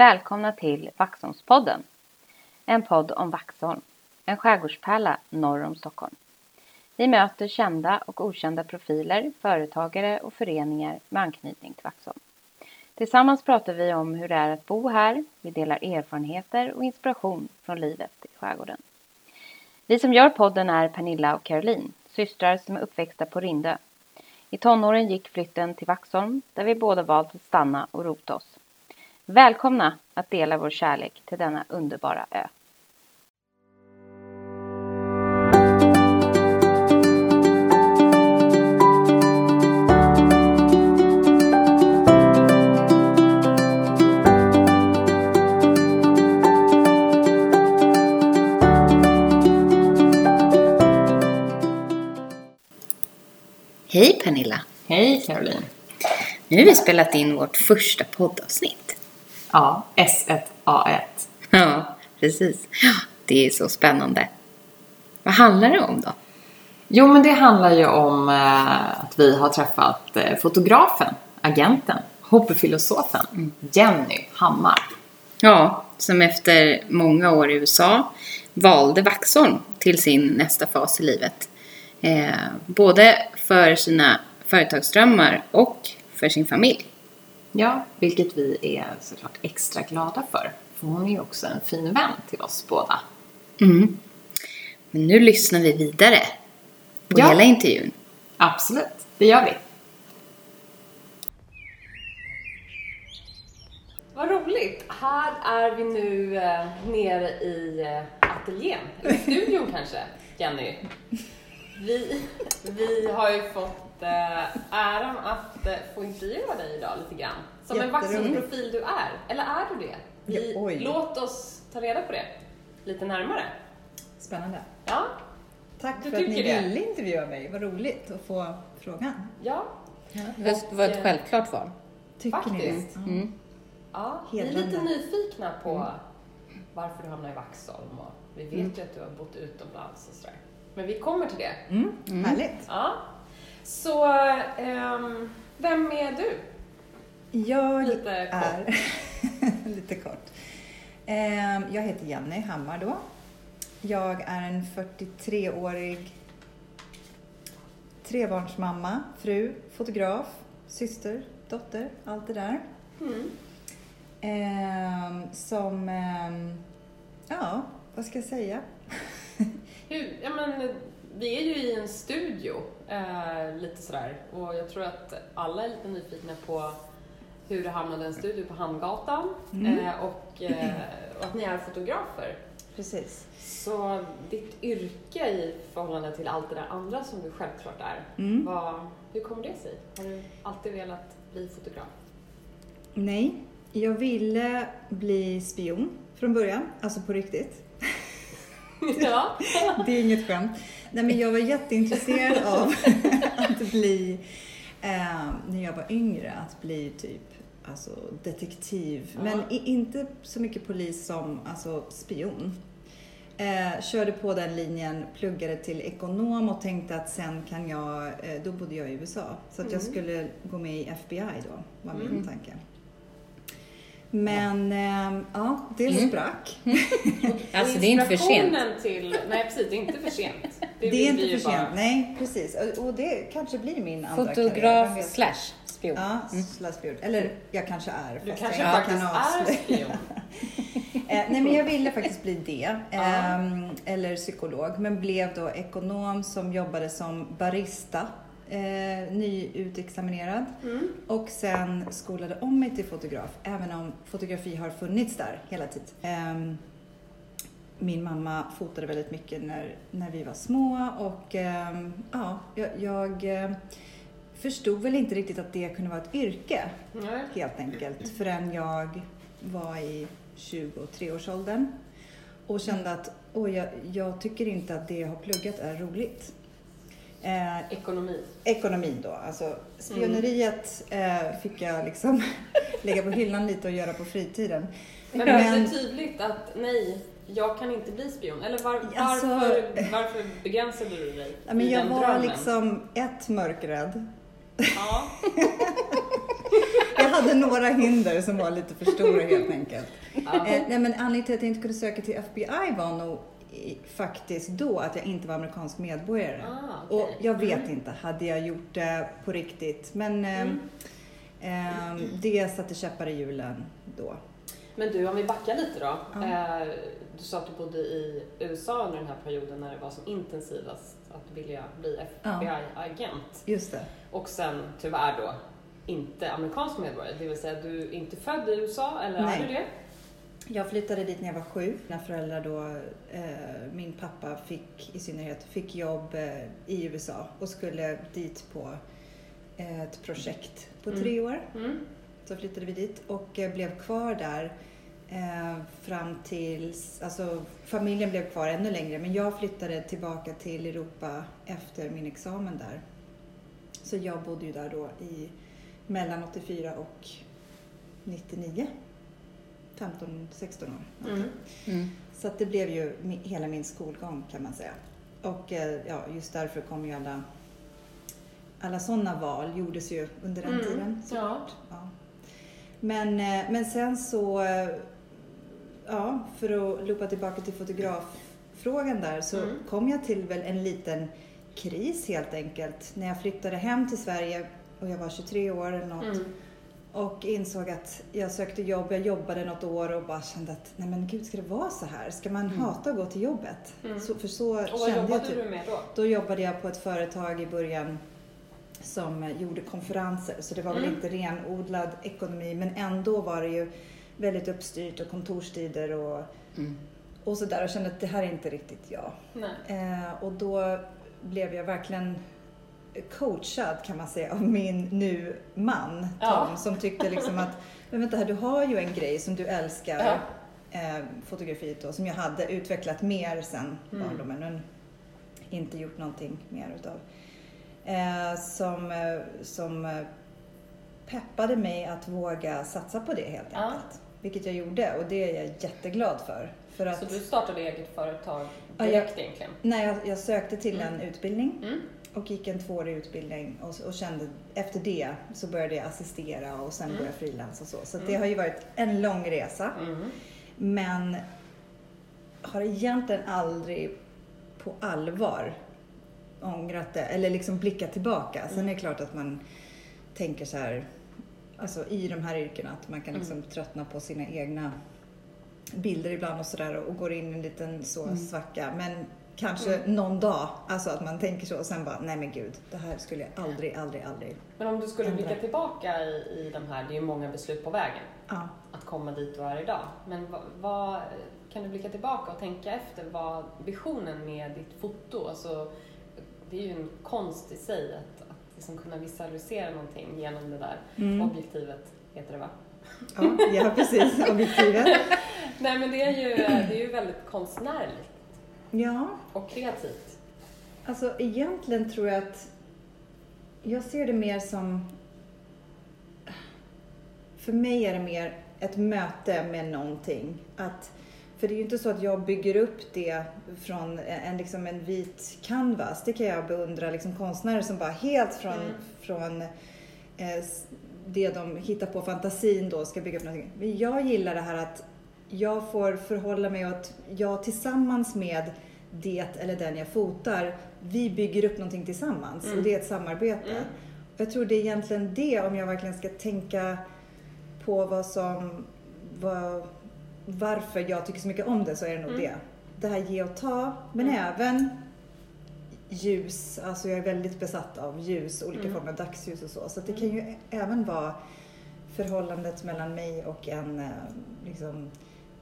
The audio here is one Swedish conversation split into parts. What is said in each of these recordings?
Välkomna till Vaxholmspodden. En podd om Vaxholm, en skärgårdspärla norr om Stockholm. Vi möter kända och okända profiler, företagare och föreningar med anknytning till Vaxholm. Tillsammans pratar vi om hur det är att bo här, vi delar erfarenheter och inspiration från livet i skärgården. Vi som gör podden är Pernilla och Caroline, systrar som är uppväxta på Rindö. I tonåren gick flytten till Vaxholm där vi båda valt att stanna och rota oss. Välkomna att dela vår kärlek till denna underbara ö. Hej Pernilla! Hej Caroline! Nu har vi spelat in vårt första poddavsnitt. Ja, S1A1. Ja, precis. Det är så spännande. Vad handlar det om då? Jo, men det handlar ju om eh, att vi har träffat eh, fotografen, agenten, hobbyfilosofen Jenny Hammar. Ja, som efter många år i USA valde Vaxholm till sin nästa fas i livet. Eh, både för sina företagsdrömmar och för sin familj. Ja, vilket vi är såklart extra glada för. För hon är ju också en fin vän till oss båda. Mm. Men nu lyssnar vi vidare på Ja. hela intervjun. Absolut, det gör vi. Vad roligt! Här är vi nu eh, nere i eh, ateljén, eller studion kanske, Jenny. Vi, vi har ju fått äran att eh, få intervjua dig idag lite grann. Som en Jätteroligt. Vaxholmsprofil du är. Eller är du det? Vi, Ja, låt oss ta reda på det lite närmare. Spännande. Ja, Tack Du för att ni det? ville intervjua mig. Vad roligt att få frågan. ja, Det var ett självklart val. Tycker Faktiskt. ni det? Mm. Ja, vi är lite nyfikna på varför du hamnade i Vaxholm och vi vet ju att du har bott utomlands och sådär. Men vi kommer till det. Mm. Härligt. Ja. Så, ehm, vem är du? Jag Lite kort. är... lite kort. Ehm, Jag heter Jenny Hammar då. Jag är en 43-årig trebarnsmamma, fru, fotograf, syster, dotter, allt det där. Mm. Ehm, som, ja, vad ska jag säga? Hur, ja, men, vi är ju i en studio, eh, lite sådär, och jag tror att alla är lite nyfikna på hur det hamnade en studio på Hamngatan Mm. eh, och, eh, och att ni är fotografer. Precis. Så ditt yrke i förhållande till allt det där andra som du självklart är, Mm. vad, hur kommer det sig? Har du alltid velat bli fotograf? Nej, jag ville bli spion från början, alltså på riktigt. ja. Det är inget skämt. Nej, men jag var jätteintresserad av att bli, eh, när jag var yngre, att bli typ alltså, detektiv. Ja. Men i, inte så mycket polis som alltså, spion. Eh, körde på den linjen, pluggade till ekonom och tänkte att sen kan jag, eh, då bodde jag i USA, så att jag Mm. skulle gå med i FBI då, var min Mm. tanke. Men eh, ja, det Mm. sprack. Alltså det är inte för sent. Till, nej precis, det är inte för sent. Det är blir inte för sent. bara- Nej, precis. Och- Och det kanske blir min andra karriär. Fotograf vet? slash spion. Ja, slash spion. Eller jag kanske är. Du kanske jag faktiskt kan är spion. Eh, nej, men jag ville faktiskt bli det. Ehm, eller psykolog. Men blev då ekonom som jobbade som barista. Eh, nyutexaminerad. Mm. Och sen skolade om mig till fotograf. Även om fotografi har funnits där hela tiden. Ehm, min mamma fotade väldigt mycket när, när vi var små och ehm, ja, jag, jag eh, förstod väl inte riktigt att det kunde vara ett yrke Nej. helt enkelt förrän jag var i 23-årsåldern och kände att oj, jag, jag tycker inte att det jag har pluggat är roligt. Eh, Ekonomi. ekonomi då, alltså spioneriet eh, fick jag liksom lägga på hyllan lite och göra på fritiden. Men blev det tydligt att nej, jag kan inte bli spion? Eller var, Alltså- varför, varför begränsade du dig Ja, men i jag den var drömmen? liksom ett mörkrädd. Ja, Jag hade några hinder som var lite för stora helt enkelt. Ja. Eh, nej men anledningen till att jag inte kunde söka till FBI var nog faktiskt då att jag inte var amerikansk medborgare. Ah, okej. Och jag vet Mm. inte, hade jag gjort det på riktigt? Men Mm. eh, det satte käppar i hjulen då. Men du, om vi backar lite då. Ja. Eh, du sa att du bodde i USA under den här perioden när det var som intensivast att vilja bli FBI-agent. Just det. Och sen tyvärr då inte amerikansk medborgare, det vill säga du är inte född i USA, eller Nej. är du det? Jag flyttade dit när jag var sju. När föräldrar då, eh, min pappa fick i synnerhet, fick jobb eh, i USA och skulle dit på eh, ett projekt på Mm. tre år. Mm. Så flyttade vi dit och eh, blev kvar där eh, fram tills, alltså familjen blev kvar ännu längre men jag flyttade tillbaka till Europa efter min examen där. Så jag bodde ju där då i mellan 84 och 99. 15-16 år. Mm. Så att det blev ju hela min skolgång kan man säga. Och eh, ja, just därför kom ju alla, alla sådana val gjordes ju under den Mm, tiden. ja. Ja. Men, eh, men sen så, eh, ja, för att loopa tillbaka till fotograffrågan där så Mm. kom jag till väl en liten kris helt enkelt när jag flyttade hem till Sverige och jag var 23 år eller något. Mm. Och insåg att jag sökte jobb, jag jobbade något år och bara kände att nej men gud ska det vara så här? Ska man hata att gå till jobbet? Mm. Så, för så Och vad kände jag jobbade typ. du med då? Då jobbade jag på ett företag i början som gjorde konferenser så det var väl Mm. inte renodlad ekonomi men ändå var det ju väldigt uppstyrt och kontorstider och, Mm. och sådär och kände att det här är inte riktigt jag. Eh, och då blev jag verkligen coachad kan man säga av min nu man Tom Ja. som tyckte liksom att men vänta här, du har ju en grej som du älskar, Ja. eh, fotografiet då, som jag hade utvecklat mer sen Mm. barndomen men inte gjort någonting mer utav. Eh, som, eh, som eh, peppade mig att våga satsa på det helt Ja. enkelt. Vilket jag gjorde och det är jag jätteglad för. för att, Så du startade eget företag Ja, direkt egentligen? när jag, jag sökte till Mm. en utbildning Mm. Och gick en tvåårig utbildning och, och kände efter det så började jag assistera och sen Mm. började jag frilans och så. Så Mm. det har ju varit en lång resa. Mm. Men har egentligen aldrig på allvar ångrat det eller liksom blickat tillbaka. Sen är det klart att man tänker så här, alltså i de här yrkena, att man kan liksom tröttna på sina egna bilder ibland och sådär och går in i en liten så svacka. Men kanske någon dag, alltså att man tänker så och sen bara, nej men gud, det här skulle jag aldrig, aldrig, aldrig. Men om du skulle Ändra. blicka tillbaka i, i de här, det är ju många beslut på vägen Ja. att komma dit du är idag. Men vad, kan du blicka tillbaka och tänka efter vad visionen med ditt foto, alltså det är ju en konst i sig att, att liksom kunna visualisera någonting genom det där Mm. objektivet, heter det va? Ja, ja, precis, objektivet. Nej men det är ju, det är ju väldigt konstnärligt Ja, och kreativt. Alltså egentligen tror jag att jag ser det mer som... För mig är det mer ett möte med någonting. Att, för det är ju inte så att jag bygger upp det från en, liksom en vit canvas. Det kan jag beundra liksom konstnärer som bara helt från, Mm. från eh, det de hittar på fantasin då ska bygga upp någonting. Men jag gillar det här att jag får förhålla mig åt, jag tillsammans med det eller den jag fotar, vi bygger upp någonting tillsammans Mm. och det är ett samarbete. Mm. Jag tror det är egentligen det om jag verkligen ska tänka på vad som, vad, varför jag tycker så mycket om det så är det nog Mm. det. Det här ge och ta, men Mm. även ljus, alltså jag är väldigt besatt av ljus, olika Mm. former av dagsljus och så. Så det Mm. kan ju även vara förhållandet mellan mig och en, eh, liksom,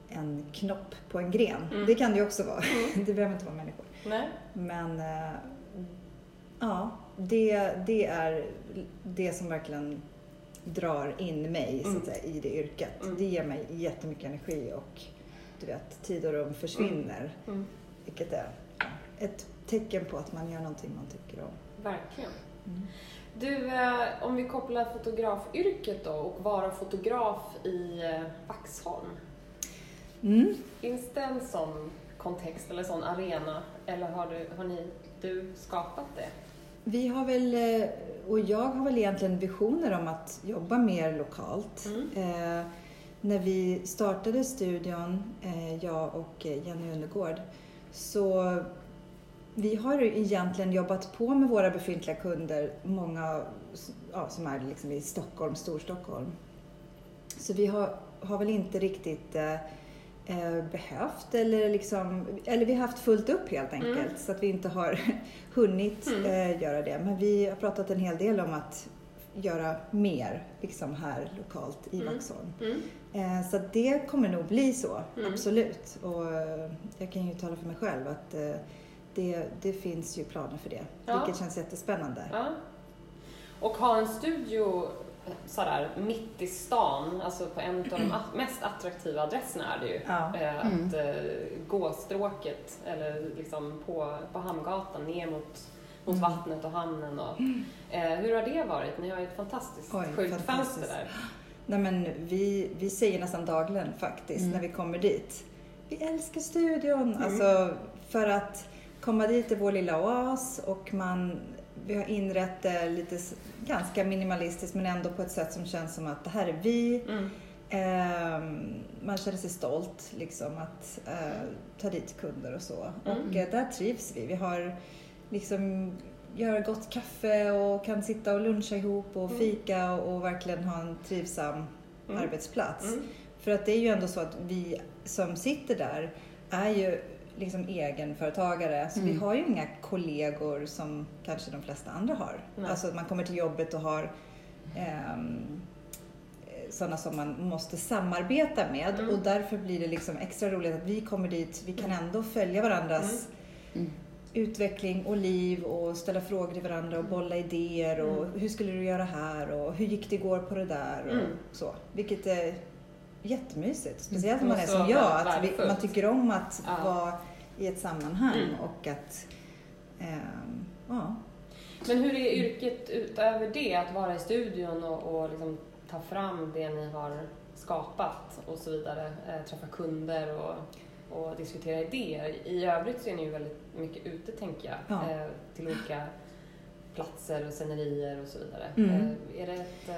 en knopp på en gren. Mm. Det kan det ju också vara. Det behöver inte vara människor. Nej? Men eh, ja, det, det är det som verkligen drar in mig så Mm. att säga, i det yrket. Mm. Det ger mig jättemycket energi och du vet, tid och rum försvinner. Mm. Vilket är ett tecken på att man gör någonting man tycker om. Verkligen. Mm. Du, eh, om vi kopplar fotografyrket då och vara fotograf i eh, Vaxholm. Mm. Finns det en sån kontext eller sån arena eller har, du, har ni, du skapat det? Vi har väl, eh, och jag har väl egentligen visioner om att jobba mer lokalt. Mm. Eh, när vi startade studion, eh, jag och eh, Jenny Undergård, så vi har egentligen jobbat på med våra befintliga kunder, många ja, som är liksom i Stockholm, Storstockholm. Så vi har, har väl inte riktigt eh, eh, behövt eller liksom, eller vi har haft fullt upp helt enkelt Mm. så att vi inte har hunnit Mm. eh, göra det. Men vi har pratat en hel del om att göra mer liksom här lokalt i Mm. Vaxholm. Mm. Eh, så det kommer nog bli så, Mm. absolut. Och eh, jag kan ju tala för mig själv att eh, det, det finns ju planer för det, Ja. vilket känns jättespännande. Ja. Och ha en studio sådär mitt i stan, alltså på en av de mest attraktiva adresserna är det ju. Ja. Eh, Mm. Att eh, gå stråket eller liksom på, på Hamngatan ner mot, mot Mm. vattnet och hamnen. Och, eh, hur har det varit? Ni har ju ett fantastiskt Oj, skyltfönster fantastiskt. där. Nej, men vi, vi säger nästan dagligen faktiskt Mm. när vi kommer dit. Vi älskar studion! Mm. Alltså för att komma dit är vår lilla oas och man, vi har inrett det lite ganska minimalistiskt men ändå på ett sätt som känns som att det här är vi. Mm. Ehm, man känner sig stolt liksom att eh, ta dit kunder och så. Mm. Och eh, där trivs vi. Vi har liksom gör gott kaffe och kan sitta och luncha ihop och Mm. fika och, och verkligen ha en trivsam Mm. arbetsplats. Mm. För att det är ju ändå så att vi som sitter där är ju liksom egenföretagare. Så vi Mm. har ju inga kollegor som kanske de flesta andra har. Nej. Alltså att man kommer till jobbet och har ehm, sådana som man måste samarbeta med Mm. och därför blir det liksom extra roligt att vi kommer dit. Vi kan ändå följa varandras Mm. utveckling och liv och ställa frågor till varandra och bolla idéer och Mm. hur skulle du göra här och hur gick det igår på det där och Mm. så. Vilket är jättemysigt. Speciellt Mm. om man är som jag, att vi, man tycker om att Ja. vara i ett sammanhang Mm. och att ehm, ja. Men hur är yrket utöver det, att vara i studion och, och liksom ta fram det ni har skapat och så vidare, eh, träffa kunder och, och diskutera idéer. I övrigt så är ni ju väldigt mycket ute, tänker jag, Ja. eh, till olika platser och scenerier och så vidare. Mm. Eh, är det ett...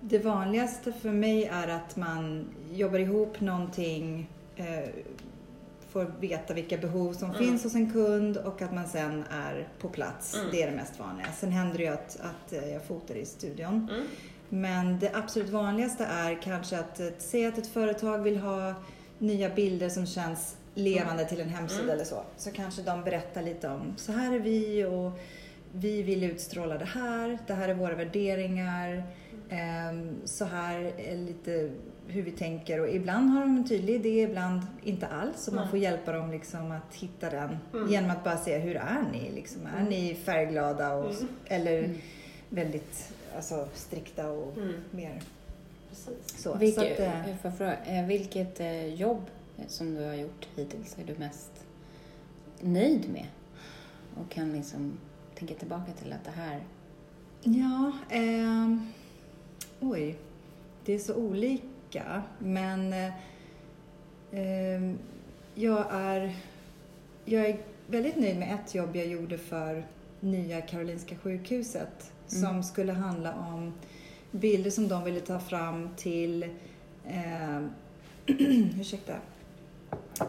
Det vanligaste för mig är att man jobbar ihop någonting, får veta vilka behov som Mm. finns hos en kund och att man sen är på plats. Mm. Det är det mest vanliga. Sen händer det ju att, att eh, jag fotar i studion. mm, Men det absolut vanligaste är kanske att eh, säga att ett företag vill ha nya bilder som känns levande till en hemsida Mm. eller så. Så kanske de berättar lite om, så här är vi och vi vill utstråla det här, det här är våra värderingar, ehm, så här är lite hur vi tänker och ibland har de en tydlig idé, ibland inte alls och man får hjälpa dem liksom att hitta den Mm. genom att bara säga hur är ni? Liksom, är Mm. ni färgglada och, Mm. eller Mm. väldigt alltså, strikta och mm, mer precis. så. Vilket, så att, eh, jag får fråga, eh, vilket eh, jobb eh, som du har gjort hittills är du mest nöjd med? Och kan liksom tänka tillbaka till att det här... ja, ehm, oj. Det är så olika. Men eh, ehm, jag, är, jag är väldigt nöjd med ett jobb jag gjorde för Nya Karolinska sjukhuset. Som Mm. skulle handla om bilder som de ville ta fram till eh, ursäkta,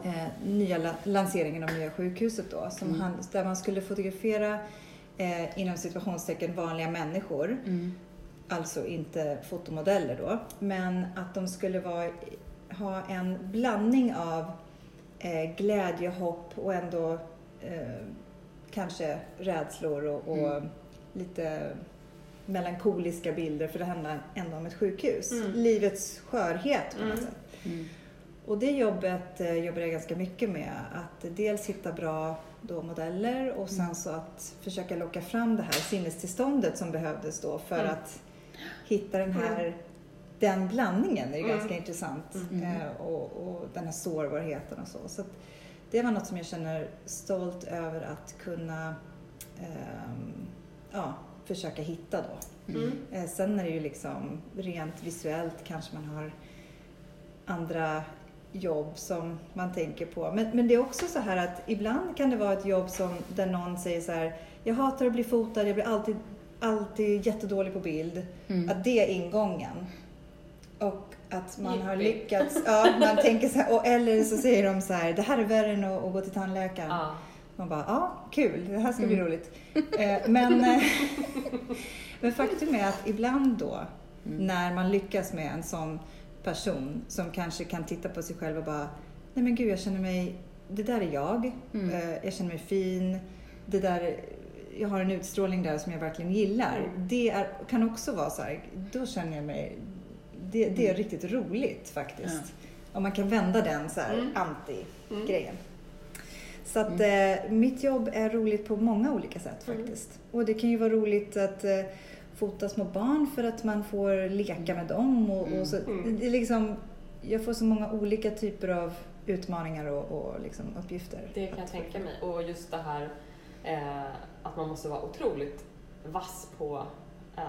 eh, nya la- lanseringen av nya sjukhuset då. Som Mm. hand, där man skulle fotografera eh, inom situationstecken vanliga människor. Mm. Alltså inte fotomodeller då. Men att de skulle vara, ha en blandning av eh, glädje, hopp och ändå eh, kanske rädslor och, och Mm. lite melankoliska bilder för det handlar ändå om ett sjukhus. Mm. Livets skörhet på något Mm. sätt. Mm. Och det jobbet eh, jobbar jag ganska mycket med. Att dels hitta bra då, modeller och sen Mm. så att försöka locka fram det här sinnestillståndet som behövdes då för Mm. att hitta den här den blandningen är ju Mm. ganska intressant. Mm. Eh, och, och den här sårbarheten och så. så att det var något som jag känner stolt över att kunna ehm, ja, försöka hitta då. Mm. Eh, sen är det ju liksom rent visuellt kanske man har andra jobb som man tänker på. Men, men det är också så här att ibland kan det vara ett jobb som där någon säger så här, jag hatar att bli fotad, jag blir alltid, alltid jättedålig på bild. Mm. Att det är ingången. Och att man har Jippie. lyckats, ja, man tänker så här, och, eller så säger de så här, det här är värre än att, att gå till tandläkaren. Ja. Man bara, ja, kul, det här ska bli Mm. roligt. Eh, men, eh, men faktum är att ibland då, Mm. när man lyckas med en sån person som kanske kan titta på sig själv och bara, nej men gud, jag känner mig, det där är jag, Mm. Eh, jag känner mig fin, det där, jag har en utstrålning där som jag verkligen gillar. Mm. Det är, kan också vara så här, då känner jag mig, det, det är Mm. riktigt roligt faktiskt. Om man kan vända den så här Mm. anti-grejen. Så att eh, mitt jobb är roligt på många olika sätt Mm. faktiskt. Och det kan ju vara roligt att eh, fota små barn för att man får leka med dem. Och, och så, Mm. det är liksom, jag får så många olika typer av utmaningar och, och liksom uppgifter. Det kan jag tänka mig. Och just det här eh, att man måste vara otroligt vass på eh,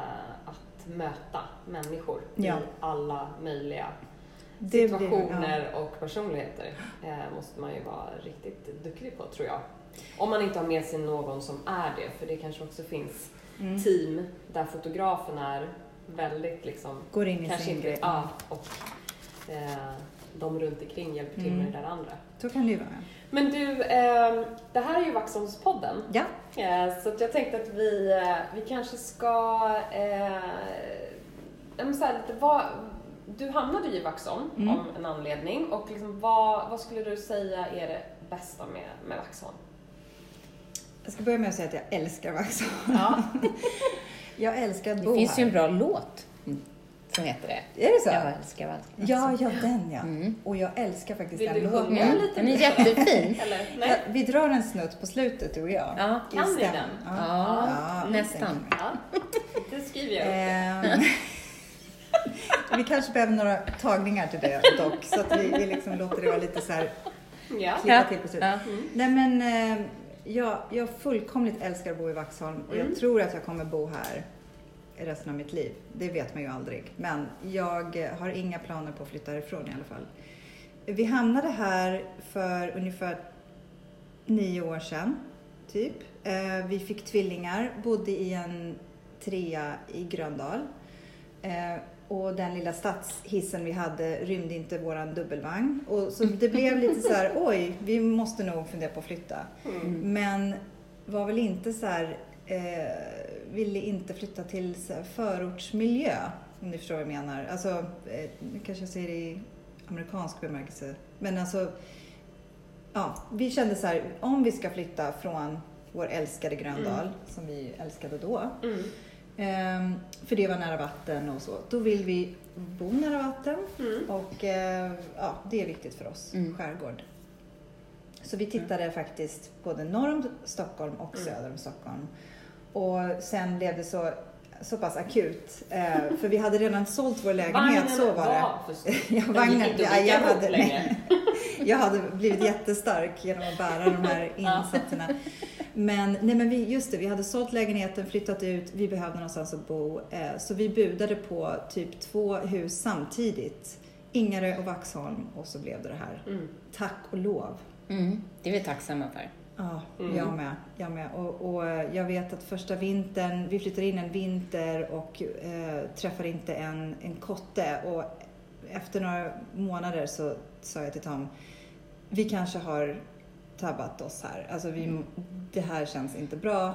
att möta människor Ja. i alla möjliga Det blir- situationer och personligheter. Eh, måste man ju vara riktigt duktig på tror jag. Om man inte har med sig någon som är det, för det kanske också finns Mm. team där fotografen är väldigt liksom Går in i kanske sin grej. ja, och eh, de runt omkring hjälper till Mm. med det där andra. Så kan det ju vara. Men du, eh, det här är ju Vaxholmspodden. Ja, Eh, så att jag tänkte att vi, eh, vi kanske ska... Eh, så här, lite, vad, du hamnade ju i Vaxholm Mm. om en anledning och liksom, vad, vad skulle du säga är det bästa med, med Vaxholm? jag ska börja med att säga att jag älskar Vaxholm. Ja, Jag älskar att det bo finns här. ju en bra låt mm, som heter det. Är det så? Jag älskar Vaxholm. Ja, ja, den ja. Mm. Och jag älskar faktiskt Vill den du låten. sjunga Mm, lite? den är jättefin. Eller? Ja, Nej? vi drar en snutt på slutet du och jag. Ja, I kan vi den? Ja, Ja, nästan. Ja, det skriver jag upp. Ehm, vi kanske behöver några tagningar till det dock, så att vi, vi liksom låter det vara lite så här Ja. klippa Ja. till på slutet. Ja. Mm. Nej men, eh, jag, jag fullkomligt älskar att bo i Vaxholm och Mm. jag tror att jag kommer bo här resten av mitt liv. Det vet man ju aldrig. Men jag har inga planer på att flytta härifrån i alla fall. Vi hamnade här för ungefär nio år sedan, typ. Eh, vi fick tvillingar, bodde i en trea i Gröndal. Eh, och den lilla stadshissen vi hade rymde inte våran dubbelvagn. Och så det blev lite så här, oj, vi måste nog fundera på att flytta. Mm. Men var väl inte så här, eh, ville inte flytta till förortsmiljö, om ni förstår vad jag menar. Alltså, eh, nu kanske jag säger det i amerikansk bemärkelse. Men alltså, ja, vi kände så här, om vi ska flytta från vår älskade Gröndal, som vi älskade då, Mm. Ehm, för det var nära vatten och så. Då vill vi bo nära vatten Mm. och eh, ja, det är viktigt för oss, Mm. skärgård. Så vi tittade faktiskt både norr om Stockholm och Mm. söder om Stockholm. Och sen blev det så, så pass akut, eh, för vi hade redan sålt vår lägenhet, Vagnen så var det. för stor. Ja, Den vagnen, gick inte ja, att jag, hade, jag hade blivit jättestark genom att bära de här insatserna. Men, nej men vi, just det, vi hade sålt lägenheten, flyttat ut, vi behövde någonstans att bo. Eh, så vi budade på typ två hus samtidigt. Ingarö och Vaxholm och så blev det det här. Mm. Tack och lov. Mm, det är vi tacksamma för. Ja, Mm. jag med. Jag med. Och, och jag vet att första vintern, vi flyttade in en vinter och eh, träffade inte en, en kotte. Och efter några månader så sa jag till Tom, vi kanske har tabbat oss här. Alltså vi, det här känns inte bra.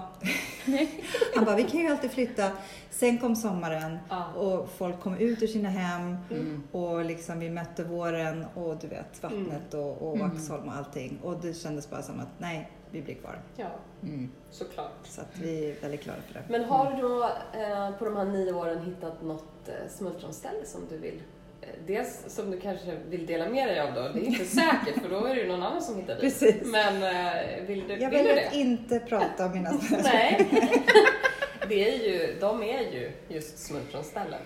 Han bara, vi kan ju alltid flytta. Sen kom sommaren Ja. och folk kom ut ur sina hem Mm. och liksom vi mötte våren och du vet vattnet och, och Mm. Vaxholm och allting. Och det kändes bara som att nej, vi blir kvar. ja, Mm. såklart. Så att vi är väldigt glada för det. Men har du då eh, på de här nio åren hittat något eh, smultronställe som du vill Dels som du kanske vill dela med dig av då, det är inte säkert för då är det ju någon annan som hittar dit. Precis. Men eh, vill du, Jag vill du att det? inte prata om mina Nej. det är ju, de är ju just smultronställen.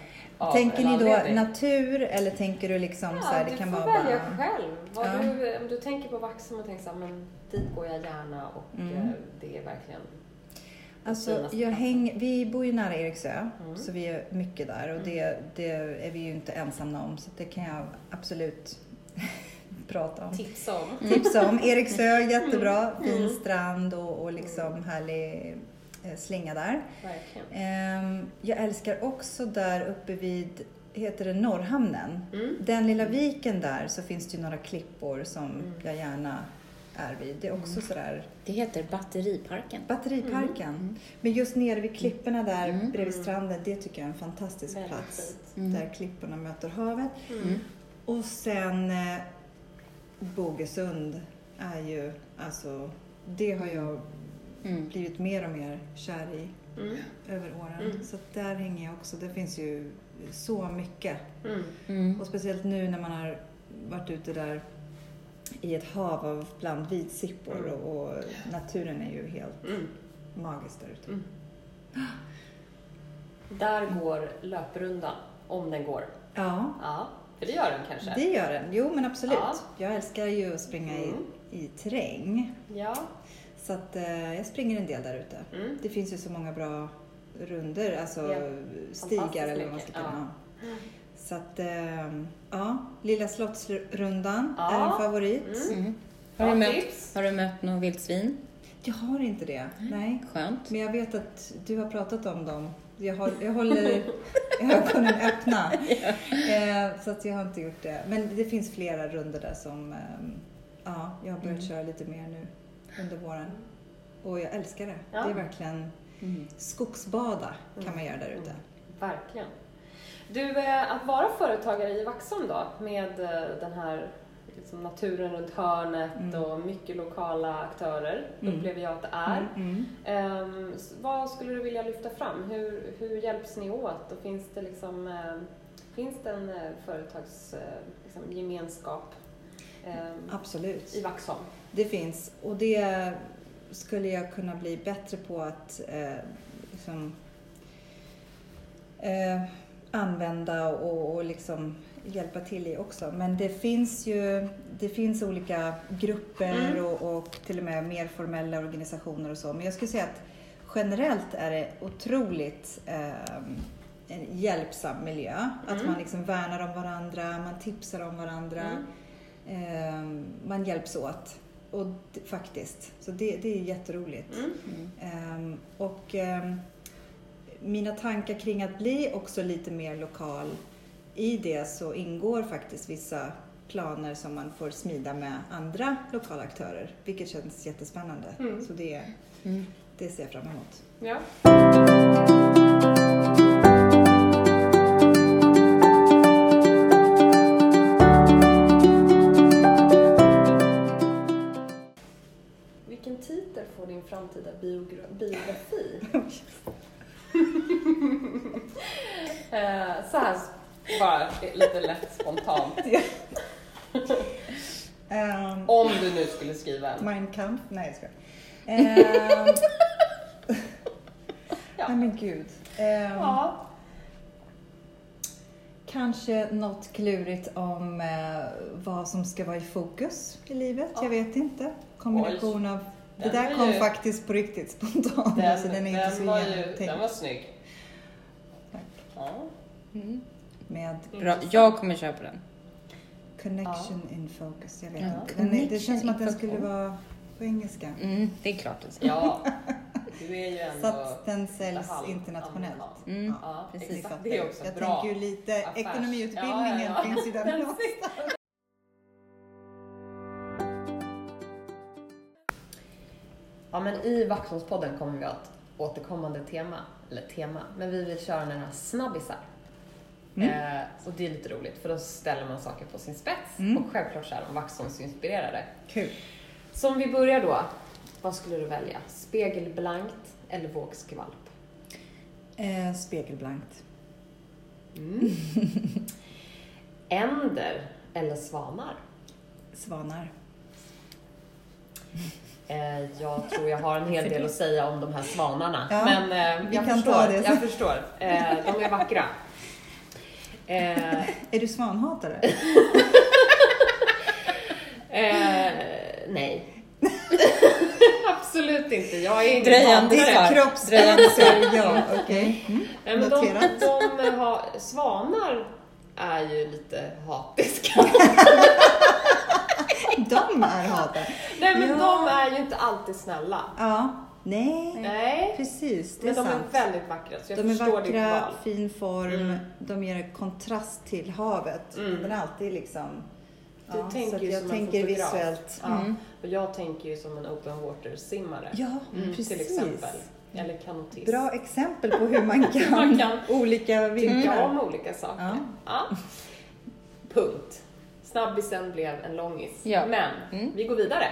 Tänker ni då anledning. natur eller tänker du liksom så här, det du kan får vara välja bara... själv. Vad Ja. du, om du tänker på Vaxholm och tänker så här, men dit går jag gärna och Mm. eh, det är verkligen Alltså, jag häng, vi bor ju nära Eriksö, Mm. så vi är mycket där och det, det är vi ju inte ensamma om, så det kan jag absolut prata om. Tipsa om. Tipsa om. Erikshö, jättebra. Fin Mm. strand och, och liksom härlig eh, slinga där. Verkligen. Ehm, Jag älskar också där uppe vid, heter det Norrhamnen? Mm. Den lilla viken där så finns det ju några klippor som Mm. jag gärna är vid. Det är också sådär Det heter Batteriparken. Batteriparken. Mm. Men just nere vid klipporna där Mm. bredvid Mm. stranden, det tycker jag är en fantastisk Väldigt plats. Mm. Där klipporna möter havet. Mm. Och sen eh, Bogesund är ju, alltså, det har jag Mm. blivit mer och mer kär i Mm. över åren. Mm. Så där hänger jag också. Det finns ju så mycket. Mm. Mm. Och speciellt nu när man har varit ute där i ett hav av bland vitsippor Mm. och, och naturen är ju helt Mm. magisk där ute. Mm. Där går löprundan, om den går. Ja, Ja, för det gör den kanske? det gör den. Jo men absolut. Ja. Jag älskar ju att springa i, Mm. i terräng. Ja. Så att eh, jag springer en del där ute. Mm. Det finns ju så många bra runder, alltså Ja. stigar eller vad man ska kalla ja. Så att, eh, ja, Lilla Slottsrundan Ja. är en favorit. Mm. Mm. Har, du mött, har du mött något vildsvin? Jag har inte det, nej. Skönt. Men jag vet att du har pratat om dem. Jag, håll, jag håller ögonen öppna. Eh, så att jag har inte gjort det. Men det finns flera runder där som ehm, ja, jag har börjat Mm. köra lite mer nu under våren. Och jag älskar det. Ja. Det är verkligen Mm. skogsbada kan Mm. man göra där ute. Mm. Verkligen. Du, eh, att vara företagare i Vaxholm då, med eh, den här liksom, naturen runt hörnet Mm. och mycket lokala aktörer, Mm. upplever jag att det är. Mm. Ehm, s- vad skulle du vilja lyfta fram? Hur, hur hjälps ni åt? Och finns det liksom, eh, finns det en eh, företagsgemenskap liksom, gemenskap, ehm, i Vaxholm? Det finns. Och det skulle jag kunna bli bättre på att eh, liksom, eh, använda och, och liksom hjälpa till i också. Men det finns ju det finns olika grupper Mm. och, och till och med mer formella organisationer och så. Men jag skulle säga att generellt är det otroligt eh, en hjälpsam miljö. Att Mm. man liksom värnar om varandra, man tipsar om varandra. Mm. Eh, man hjälps åt. Och faktiskt. Så det, det är jätteroligt. Eh, och eh, mina tankar kring att bli också lite mer lokal. I det så ingår faktiskt vissa planer som man får smida med andra lokala aktörer. Vilket känns jättespännande. Mm. Så det, Mm. det ser jag fram emot. Ja. Kampf? Nej, jag skojar. Um, Ja. Nej men gud. Ehm, Ja. Kanske något klurigt om eh, vad som ska vara i fokus i livet. Ja. Jag vet inte. Kombination av... Det Den där kom ju- faktiskt på riktigt spontant. Den, alltså, den är inte så var ju, den var snygg. Tack. Ja. Mm. Med Bra. Intressant. Jag kommer köpa den. connection in focus. Jag vet Ja. inte. Den är, det känns som att den skulle vara på engelska. Mm, det är klart. Ja, du är ju ändå... Så att den säljs halv- internationellt. Mm. Ja, precis. Ni exakt. Det är också jag bra. tänker ju lite, affärs- ekonomiutbildningen Ja, ja, ja. finns ju där någonstans. Ja, men i Vaxholmspodden kommer vi ha ett återkommande tema, eller tema, men vi vill köra den här snabbisar. Mm. Eh, och det är lite roligt för då ställer man saker på sin spets Mm. och självklart så är de Vaxholmsinspirerade. Kul. Så om vi börjar då, vad skulle du välja? Spegelblankt eller vågskvalp? Eh, spegelblankt. Mm. Änder eller svanar? Svanar. Eh, jag tror jag har en hel del att säga om de här svanarna. Ja, men eh, vi jag, kan förstår, ta det sen. jag förstår. Eh, de är vackra. Eh, Är du svanhatare? nej. Absolut inte. Jag är ingen Dröjande Kroppsdröjande svar, ja. Okej. Okay. Mm. mm. De, de har, svanar är ju lite hatiska. de är hatiska. Nej, men ja. de är ju inte alltid snälla. Ja. Nej, Nej. precis. Det men är de sant. är väldigt vackra, så jag de förstår ditt val. De är vackra, fin form, mm. de ger kontrast till havet. Mm. De är alltid liksom du ja, tänker ju jag som en tänker fotograf. visuellt. Ja. Mm. Och jag tänker ju som en open water-simmare. Ja, Mm, precis. Till exempel. Eller kanotist. Bra exempel på hur man kan, Man kan olika Tycka vinklar. om olika saker. Ja. Punkt. Snabbisen blev en långis. Men Mm. vi går vidare.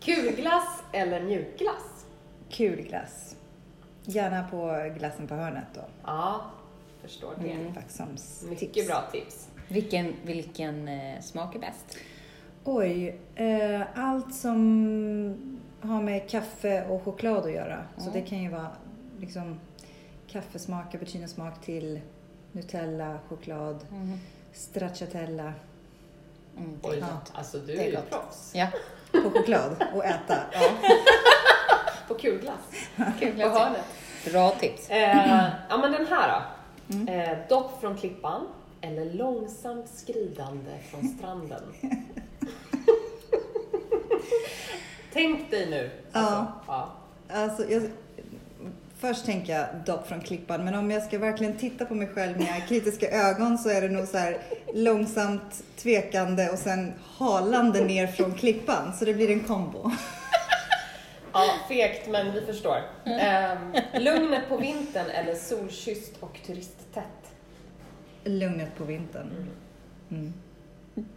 Kulglass eller mjukglass? Kul glass. Gärna på glassen på hörnet då. Ja, förstår det. Mm. Mycket tips. bra tips. Vilken, vilken eh, smak är bäst? Oj, eh, allt som har med kaffe och choklad att göra. Så Mm. det kan ju vara liksom kaffesmak, cappuccinosmak till Nutella, choklad, stracciatella Mm. Oj, Ja, alltså du det är är ju gott. proffs. Ja, på choklad och äta. Ja. På kulglass. kul. På hörnet. Bra tips. Eh, ja men den här då. Mm. Eh, dopp från klippan eller långsamt skridande från stranden. Tänk dig nu. Alltså, ja. Alltså, jag, först tänker jag dopp från klippan, men om jag ska verkligen titta på mig själv med kritiska ögon så är det nog så här långsamt tvekande och sen halande ner från klippan. Så det blir en kombo. Ja, fegt men vi förstår. Ehm, lugnet på vintern eller solkysst och turisttätt? Lugnet på vintern. Mm.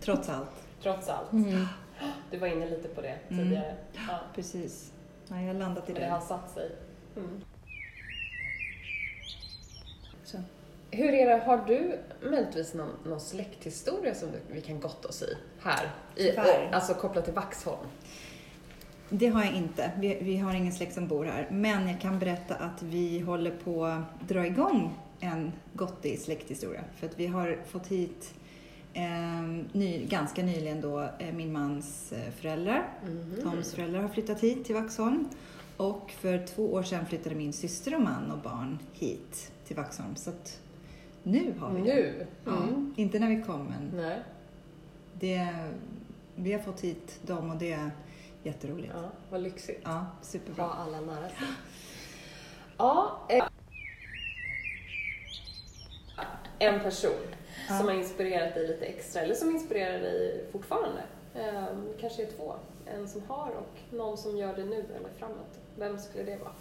Trots allt. Trots allt. Mm. Du var inne lite på det Mm. tidigare. Ja, Precis. Ja, jag har landat i det det. har satt sig. Mm. Så. Hur är det, har du möjligtvis någon, någon släkthistoria som vi kan gotta oss i här? I, Tyvärr. alltså kopplat till Vaxholm? Det har jag inte. Vi, vi har ingen släkt som bor här. Men jag kan berätta att vi håller på att dra igång en gottig släkthistoria. För att vi har fått hit eh, ny, ganska nyligen då eh, min mans eh, föräldrar. Mhm. Toms föräldrar har flyttat hit till Vaxholm. Och för två år sedan flyttade min syster och man och barn hit till Vaxholm. Så att nu har vi det. Nu? Ja, Mm. inte när vi kom men Nej. det, vi har fått hit dem och det är jätteroligt. Ja, vad lyxigt. Ja, superbra. Ha alla nära sig. Ja, eh, en person Ja. som har inspirerat dig lite extra, eller som inspirerar dig fortfarande. Eh, kanske är två. En som har och någon som gör det nu eller framåt. Vem skulle det vara?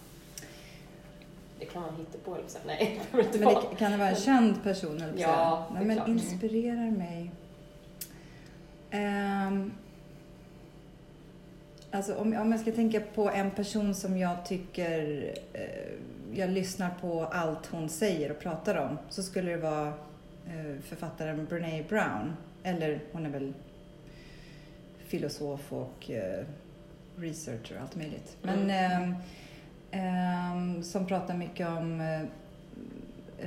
Det kan man hitta på eller så. Nej, det inte Men vara. det, kan det vara en känd person? Eller Ja, Nej, men klart. inspirerar mig. Ehm, alltså om, om jag ska tänka på en person som jag tycker eh, jag lyssnar på allt hon säger och pratar om så skulle det vara eh, författaren Brené Brown. Eller hon är väl filosof och eh, researcher och allt möjligt. Men Mm. ehm, ehm, som pratar mycket om eh,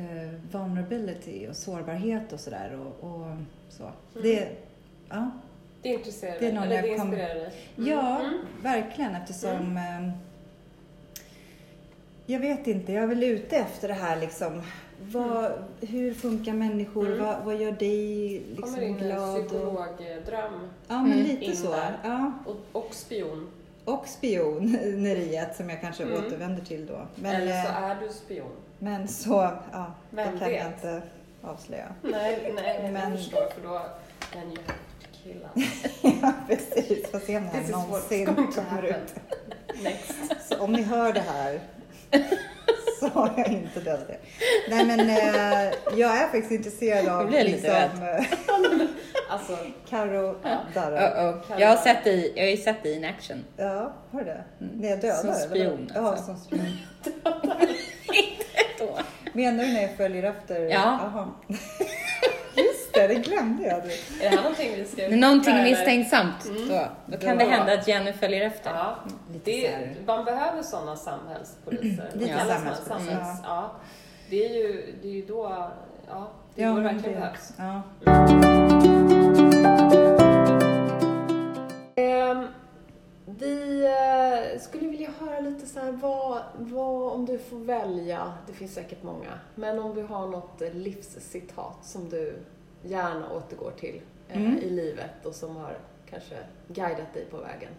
eh, vulnerability och sårbarhet och sådär. Och, och så. Mm. Det, ja, Det intresserar dig, eller det jag inspirerar dig? Mm. ja Mm. verkligen eftersom eh, jag vet inte, jag är väl ute efter det här liksom. Vad, Hur funkar människor? Mm. Vad, vad gör dig Kommer liksom in en glad? Och, psykologdröm ja, men Mm. lite in så. Ja. och, och spion. Och spioneriet som jag kanske Mm. återvänder till då. Men, eller så eh, är du spion. men så, ja, Vem det kan jag vet? inte avslöja. Nej, nej, men Men- jag förstår för då kan ju killen. ja, precis. Får se om det här någonsin kommer ut. Next. Så om ni hör det här så har jag inte dödat det. Nej men eh, jag är faktiskt intresserad av blir liksom eh, Alltså, Karo Ja. Uh -oh. Jag har sett dig, jag har ju sett dig in action. Ja, har du det? När jag dödar? Som eller spion? Ja, alltså. som spion. Menar du när jag följer efter? Ja. Jaha. Det, det glömde jag. är det här någonting vi ska... När någonting misstänksamt, Mm. då, då kan Då- det hända att Jenny följer efter. Ja, Lite det, man behöver sådana samhällspoliser. Lite man? samhällspoliser, Samhälls, ja. Det är ju, det är ju då, ja, det är då det men verkligen behövs. Ja. Ehm, vi eh, skulle vilja höra lite så här, vad, vad, om du får välja, det finns säkert många, men om du har något eh, livscitat som du gärna återgår till eh, Mm. i livet och som har kanske guidat dig på vägen.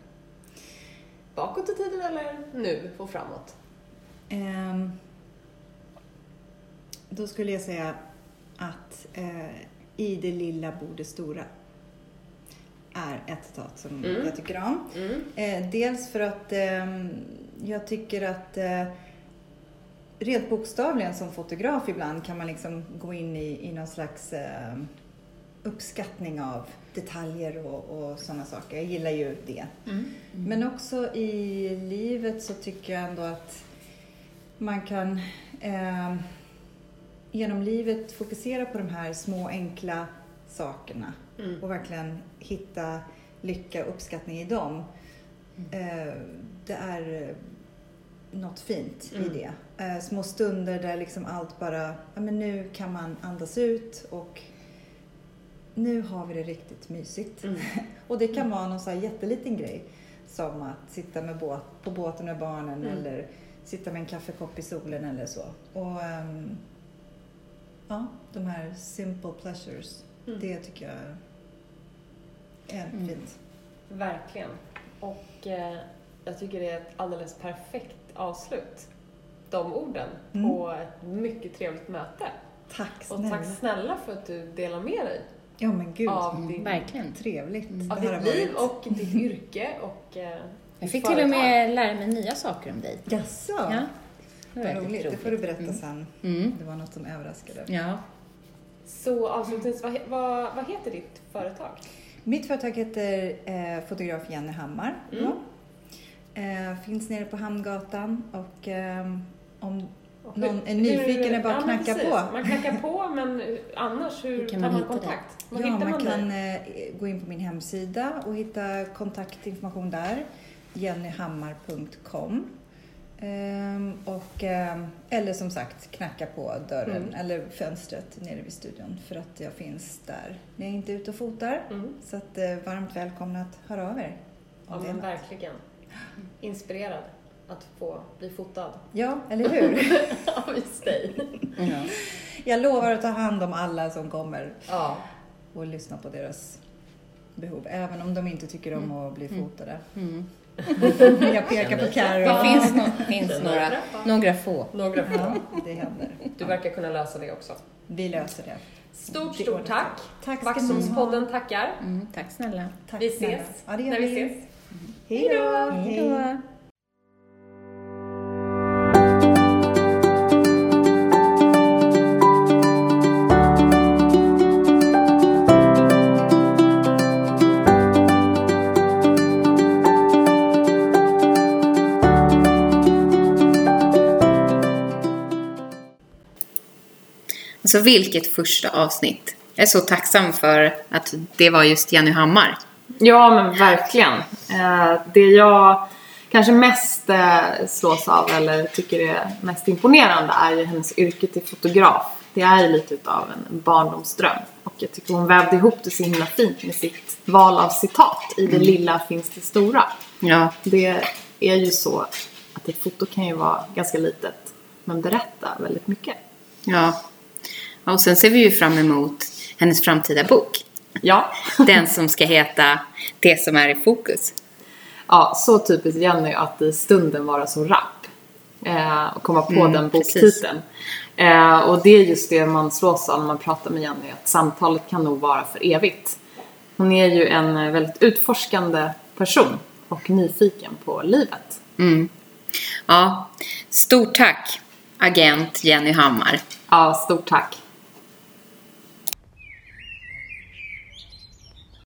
bakåt i tiden eller nu och framåt? Ehm, då skulle jag säga att eh, i det lilla bor det stora är ett citat som Mm. jag tycker om. Mm. Eh, dels för att ehm, jag tycker att eh, rent bokstavligen som fotograf ibland kan man liksom gå in i, i någon slags eh, uppskattning av detaljer och, och sådana saker. Jag gillar ju det. Men också i livet så tycker jag ändå att man kan eh, genom livet fokusera på de här små enkla sakerna Mm. och verkligen hitta lycka och uppskattning i dem. Eh, det är något fint Mm. i det. Eh, små stunder där liksom allt bara, ja men nu kan man andas ut och nu har vi det riktigt mysigt. Mm. Och det kan vara någon så här jätteliten grej. Som att sitta med båt, på båten med barnen Mm. eller sitta med en kaffekopp i solen eller så. Och ehm, ja, de här simple pleasures, Mm. det tycker jag är Mm. fint. Verkligen. Och eh, jag tycker det är ett alldeles perfekt avslut. De orden Mm. på ett mycket trevligt möte. Tack Och snälla. tack snälla för att du delar med dig Ja men gud, av, Mm, din, verkligen. trevligt Mm. av ditt liv varit. och ditt yrke och eh, Jag fick till och med lära mig nya saker om dig. Jaså? Ja. Det var Vad väldigt roligt, det får du berätta Mm. sen. Mm. Det var något som överraskade. Ja. Så avslutningsvis, vad, vad, vad heter ditt företag? Mitt företag heter eh, fotograf Jenny Hammar. Mm. Ja. Eh, finns nere på Hamngatan och ehm, om Och Någon är nyfiken är bara att ja, knacka precis. på. Man knackar på, men annars hur, Hur kan man, hitta kontakt? Var Ja, man man kan eh, gå in på min hemsida och hitta kontaktinformation där. jennyhammar.com Ehm, och, ehm, Eller som sagt knacka på dörren Mm. eller fönstret nere vid studion för att jag finns där när jag inte är ute och fotar. Mm. Så att, eh, varmt välkomna att höra av er. Ja, men verkligen. Inspirerad att få bli fotad Ja, eller hur? av just dig. Ja. jag lovar att ta hand om alla som kommer Ja. och lyssna på deras behov. Även om de inte tycker om att bli fotade. Mm. Jag pekar på Carro. Det finns, no- finns några, några få. Några få. Ja, det händer. Du verkar kunna lösa det också. Vi löser det. Stort, stort tack. Tack Vaxholmspodden tackar. Mm, tack snälla. Tack Vi ses Ja, när vi ses. Hej då! Hej då. Alltså vilket första avsnitt. Jag är så tacksam för att det var just Jenny Hammar. Ja, men verkligen. Eh, det jag kanske mest eh, slås av eller tycker är mest imponerande är ju hennes yrke till fotograf. Det är ju lite utav en barndomsdröm. Och jag tycker hon vävde ihop det så himla fint med sitt val av citat. I det lilla finns det stora. Ja, Det är ju så att ett foto kan ju vara ganska litet men berätta väldigt mycket. ja. Och sen ser vi ju fram emot hennes framtida bok. Ja, Den som ska heta Det som är i fokus. ja så typiskt Jenny att i stunden vara så rapp. Eh, och komma på Mm, den boktiteln. Eh, och det är just det man slås av när man pratar med Jenny, att samtalet kan nog vara för evigt. Hon är ju en eh, väldigt utforskande person och nyfiken på livet. Mm. Ja, stort tack agent Jenny Hammar. Ja, stort tack.